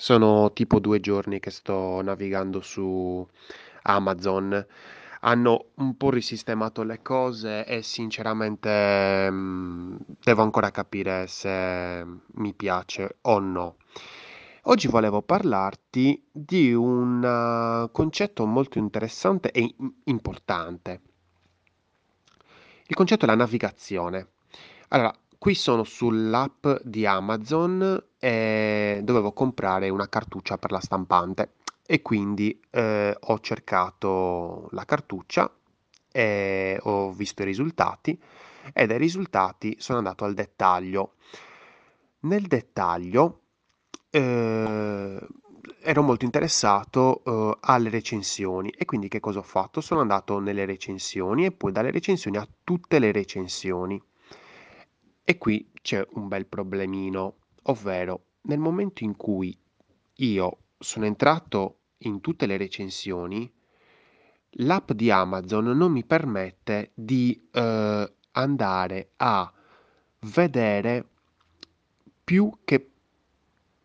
Sono tipo 2 giorni che sto navigando su Amazon. Hanno un po' risistemato le cose e sinceramente, mhmm, devo ancora capire se mi piace o no. Oggi volevo parlarti di un eh, concetto molto interessante e im importante. Il concetto è la navigazione. Allora, qui sono sull'app di Amazon e dovevo comprare una cartuccia per la stampante e quindi eh, ho cercato la cartuccia e ho visto i risultati e dai risultati sono andato al dettaglio. Nel dettaglio eh, ero molto interessato eh, alle recensioni e quindi che cosa ho fatto? Sono andato nelle recensioni e poi dalle recensioni a tutte le recensioni. E qui c'è un bel problemino, ovvero nel momento in cui io sono entrato in tutte le recensioni, l'app di Amazon non mi permette di eh, andare a vedere più che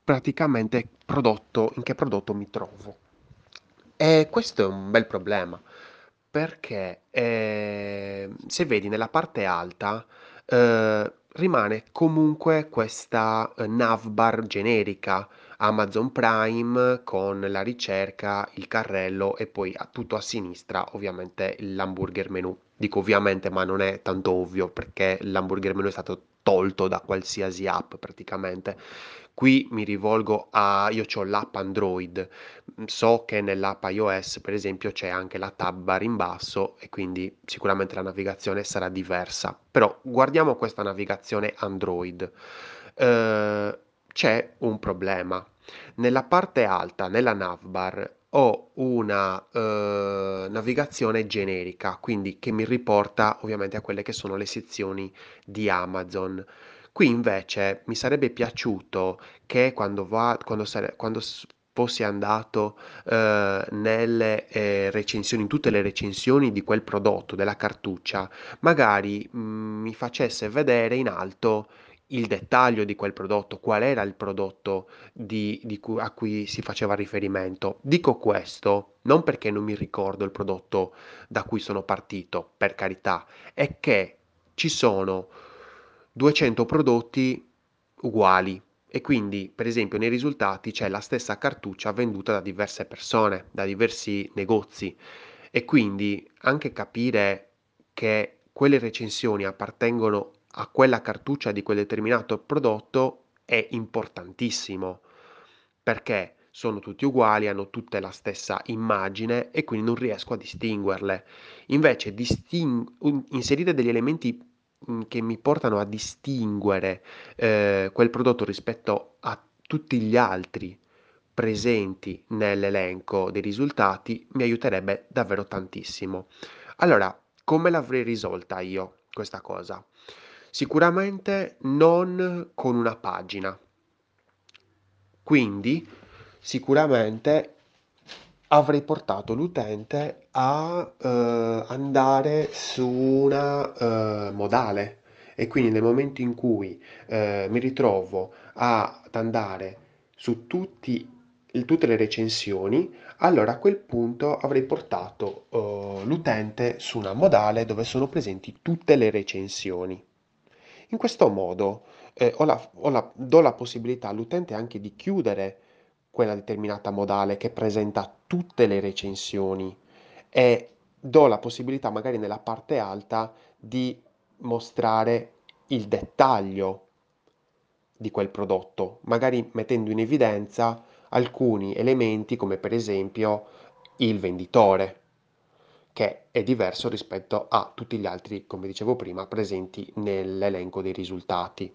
praticamente prodotto, in che prodotto mi trovo. E questo è un bel problema, perché eh, se vedi nella parte alta eh, rimane comunque questa eh, navbar generica Amazon Prime con la ricerca, il carrello e poi tutto a sinistra ovviamente l'hamburger menu. Dico ovviamente, ma non è tanto ovvio perché l'hamburger menu è stato tolto da qualsiasi app praticamente. Qui mi rivolgo a io ho l'app Android, so che nell'app iOS per esempio c'è anche la tab bar in basso e quindi sicuramente la navigazione sarà diversa. Però guardiamo questa navigazione Android. Eh, c'è un problema. Nella parte alta, nella navbar, ho una eh, navigazione generica, quindi che mi riporta ovviamente a quelle che sono le sezioni di Amazon. Qui invece mi sarebbe piaciuto che quando, va, quando, sare, quando fossi andato eh, nelle eh, recensioni, in tutte le recensioni di quel prodotto, della cartuccia, magari mh, mm, mi facesse vedere in alto il dettaglio di quel prodotto, qual era il prodotto di, di cui, a cui si faceva riferimento. Dico questo non perché non mi ricordo il prodotto da cui sono partito, per carità, è che ci sono 200 prodotti uguali e quindi per esempio nei risultati c'è la stessa cartuccia venduta da diverse persone, da diversi negozi e quindi anche capire che quelle recensioni appartengono a quella cartuccia di quel determinato prodotto è importantissimo perché sono tutti uguali, hanno tutte la stessa immagine e quindi non riesco a distinguerle. Invece disting- inserire degli elementi mm, che mi portano a distinguere eh, quel prodotto rispetto a tutti gli altri presenti nell'elenco dei risultati mi aiuterebbe davvero tantissimo. Allora, come l'avrei risolta io questa cosa? Sicuramente non con una pagina. Quindi sicuramente avrei portato l'utente a eh, andare su una eh, modale e quindi nel momento in cui eh, mi ritrovo ad andare su tutti, tutte le recensioni, allora a quel punto avrei portato eh, l'utente su una modale dove sono presenti tutte le recensioni. In questo modo eh, ho la, ho la, do la possibilità all'utente anche di chiudere quella determinata modale che presenta tutte le recensioni e do la possibilità magari nella parte alta di mostrare il dettaglio di quel prodotto, magari mettendo in evidenza alcuni elementi come per esempio il venditore che è diverso rispetto a tutti gli altri, come dicevo prima, presenti nell'elenco dei risultati.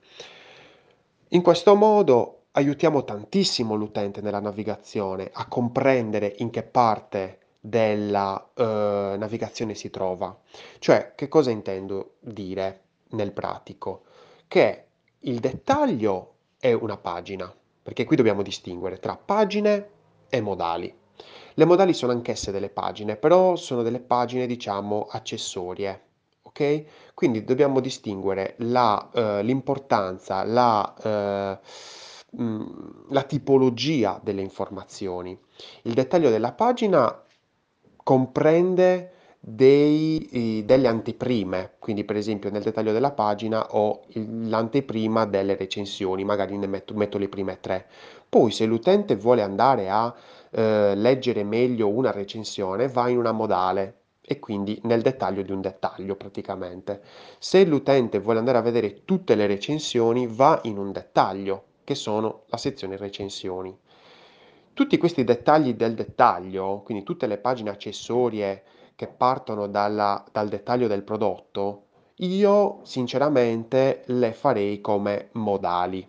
In questo modo aiutiamo tantissimo l'utente nella navigazione a comprendere in che parte della eh, navigazione si trova. Cioè, che cosa intendo dire nel pratico? Che il dettaglio è una pagina, perché qui dobbiamo distinguere tra pagine e modali. Le modali sono anch'esse delle pagine, però sono delle pagine, diciamo, accessorie. Ok? Quindi dobbiamo distinguere la, eh, l'importanza, la, eh, mh, la tipologia delle informazioni. Il dettaglio della pagina comprende dei, delle anteprime, quindi per esempio nel dettaglio della pagina ho l'anteprima delle recensioni, magari ne metto, metto le prime tre. Poi se l'utente vuole andare a eh, leggere meglio una recensione, va in una modale e quindi nel dettaglio di un dettaglio praticamente. Se l'utente vuole andare a vedere tutte le recensioni, va in un dettaglio, che sono la sezione recensioni. Tutti questi dettagli del dettaglio, quindi tutte le pagine accessorie che partono dalla- dal dettaglio del prodotto, io sinceramente le farei come modali,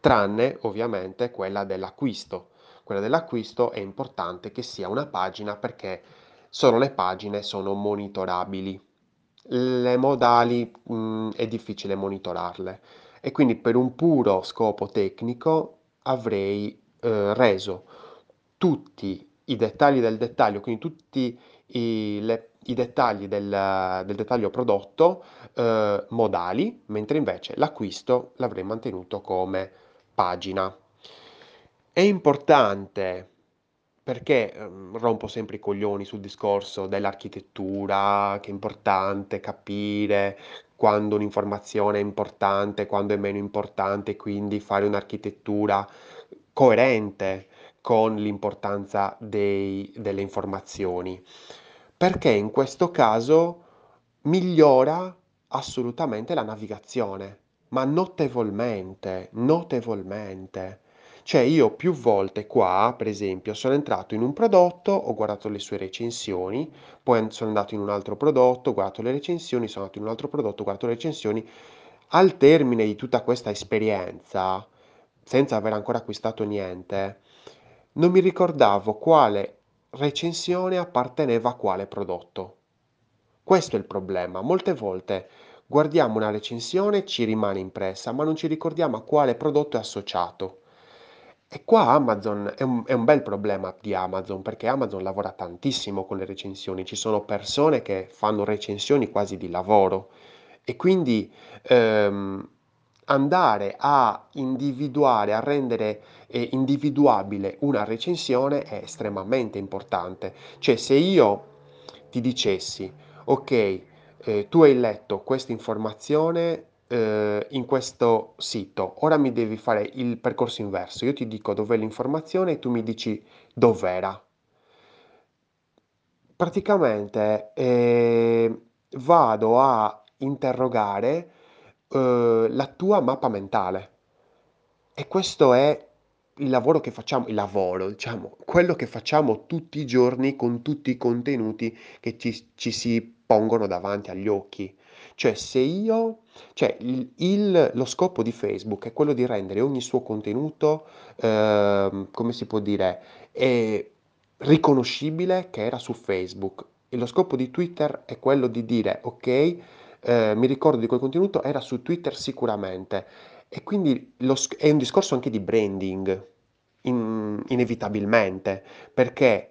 tranne ovviamente quella dell'acquisto. Quella dell'acquisto è importante che sia una pagina perché solo le pagine sono monitorabili. Le modali, mh, è difficile monitorarle e quindi per un puro scopo tecnico avrei eh, reso tutti i dettagli del dettaglio, quindi tutti i, le- i dettagli del, del dettaglio prodotto eh, modali, mentre invece l'acquisto l'avrei mantenuto come pagina. È importante perché ehm, rompo sempre i coglioni sul discorso dell'architettura, che è importante capire quando un'informazione è importante, quando è meno importante, quindi fare un'architettura coerente con l'importanza dei- delle informazioni. Perché in questo caso migliora assolutamente la navigazione, ma notevolmente, notevolmente. Cioè io più volte qua, per esempio, sono entrato in un prodotto, ho guardato le sue recensioni, poi sono andato in un altro prodotto, ho guardato le recensioni, sono andato in un altro prodotto, ho guardato le recensioni. Al termine di tutta questa esperienza, senza aver ancora acquistato niente, non mi ricordavo quale recensione apparteneva a quale prodotto. Questo è il problema. Molte volte guardiamo una recensione, ci rimane impressa, ma non ci ricordiamo a quale prodotto è associato. E qua Amazon è un, è un bel problema di Amazon perché Amazon lavora tantissimo con le recensioni, ci sono persone che fanno recensioni quasi di lavoro e quindi ehm, andare a individuare, a rendere eh, individuabile una recensione è estremamente importante. Cioè se io ti dicessi, ok, eh, tu hai letto questa informazione eh, in questo sito, ora mi devi fare il percorso inverso. Io ti dico dov'è l'informazione e tu mi dici dov'era. Praticamente eh, vado a interrogare eh, la tua mappa mentale. E questo è il lavoro che facciamo, il lavoro, diciamo, quello che facciamo tutti i giorni con tutti i contenuti che ci, ci si pongono davanti agli occhi. Cioè, se io, cioè, il, il- lo scopo di Facebook è quello di rendere ogni suo contenuto, ehm, come si può dire, eh, riconoscibile che era su Facebook. E lo scopo di Twitter è quello di dire, ok, eh, mi ricordo di quel contenuto, era su Twitter sicuramente. E quindi lo è un discorso anche di branding, in- inevitabilmente, perché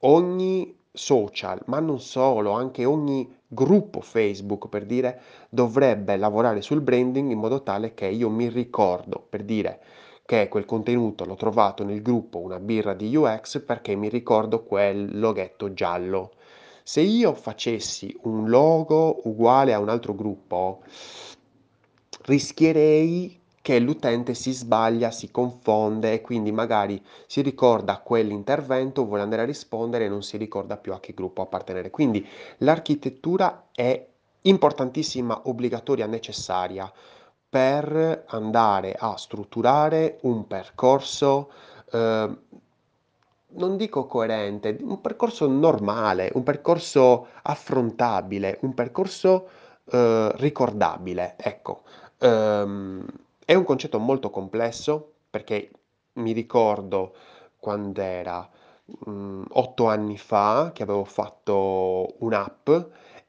ogni social, ma non solo, anche ogni gruppo Facebook, per dire, dovrebbe lavorare sul branding in modo tale che io mi ricordo, per dire, che quel contenuto l'ho trovato nel gruppo Una birra di UX perché mi ricordo quel loghetto giallo. Se io facessi un logo uguale a un altro gruppo, rischierei che l'utente si sbaglia, si confonde e quindi magari si ricorda quell'intervento, vuole andare a rispondere e non si ricorda più a che gruppo appartenere. Quindi l'architettura è importantissima, obbligatoria, necessaria per andare a strutturare un percorso, eh, non dico coerente, un percorso normale, un percorso affrontabile, un percorso eh, ricordabile. Ecco, Ehm, è un concetto molto complesso perché mi ricordo quando era mm, otto anni fa che avevo fatto un'app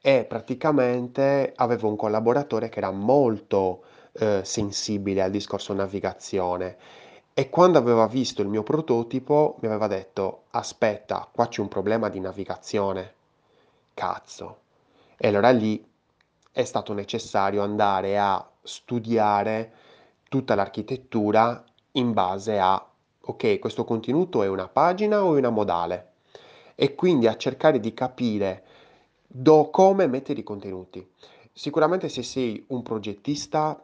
e praticamente avevo un collaboratore che era molto eh, sensibile al discorso navigazione e quando aveva visto il mio prototipo mi aveva detto: Aspetta, qua c'è un problema di navigazione. Cazzo. E allora lì è stato necessario andare a studiare tutta l'architettura in base a, ok, questo contenuto è una pagina o è una modale? E quindi a cercare di capire do come mettere i contenuti. Sicuramente se sei un progettista,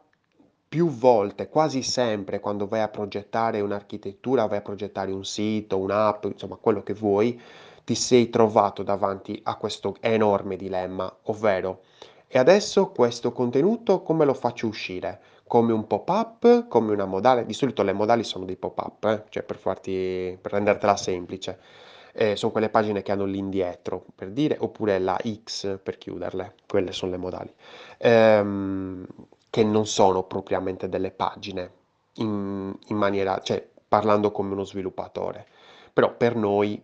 più volte, quasi sempre, quando vai a progettare un'architettura, vai a progettare un sito, un'app, insomma quello che vuoi, ti sei trovato davanti a questo enorme dilemma, ovvero, e adesso questo contenuto come lo faccio uscire? Come un pop-up, come una modale? Di solito le modali sono dei pop-up, eh? Cioè per farti, per rendertela semplice. Eh, sono quelle pagine che hanno l'indietro, per dire, oppure la X per chiuderle, quelle sono le modali. Ehm, che non sono propriamente delle pagine, in, in maniera, cioè parlando come uno sviluppatore. Però per noi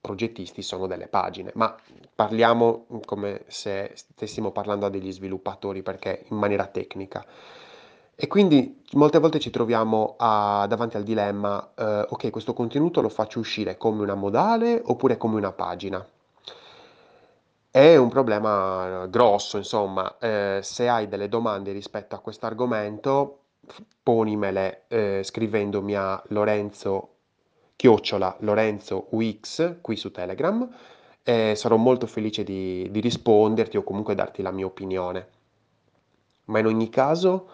progettisti sono delle pagine, ma parliamo come se stessimo parlando a degli sviluppatori perché in maniera tecnica. E quindi molte volte ci troviamo a- davanti al dilemma, eh, ok, questo contenuto lo faccio uscire come una modale oppure come una pagina. È un problema grosso, insomma, eh, se hai delle domande rispetto a questo argomento, ponimele eh, scrivendomi a Lorenzo chiocciola Lorenzo UX qui su Telegram e sarò molto felice di, di risponderti o comunque darti la mia opinione. Ma in ogni caso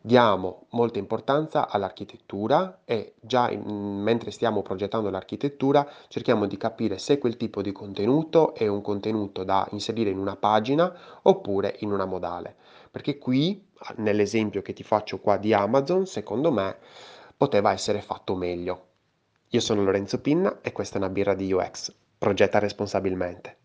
diamo molta importanza all'architettura e già in- mentre stiamo progettando l'architettura cerchiamo di capire se quel tipo di contenuto è un contenuto da inserire in una pagina oppure in una modale. Perché qui, nell'esempio che ti faccio qua di Amazon, secondo me poteva essere fatto meglio. Io sono Lorenzo Pinna e questa è una birra di UX. Progetta responsabilmente.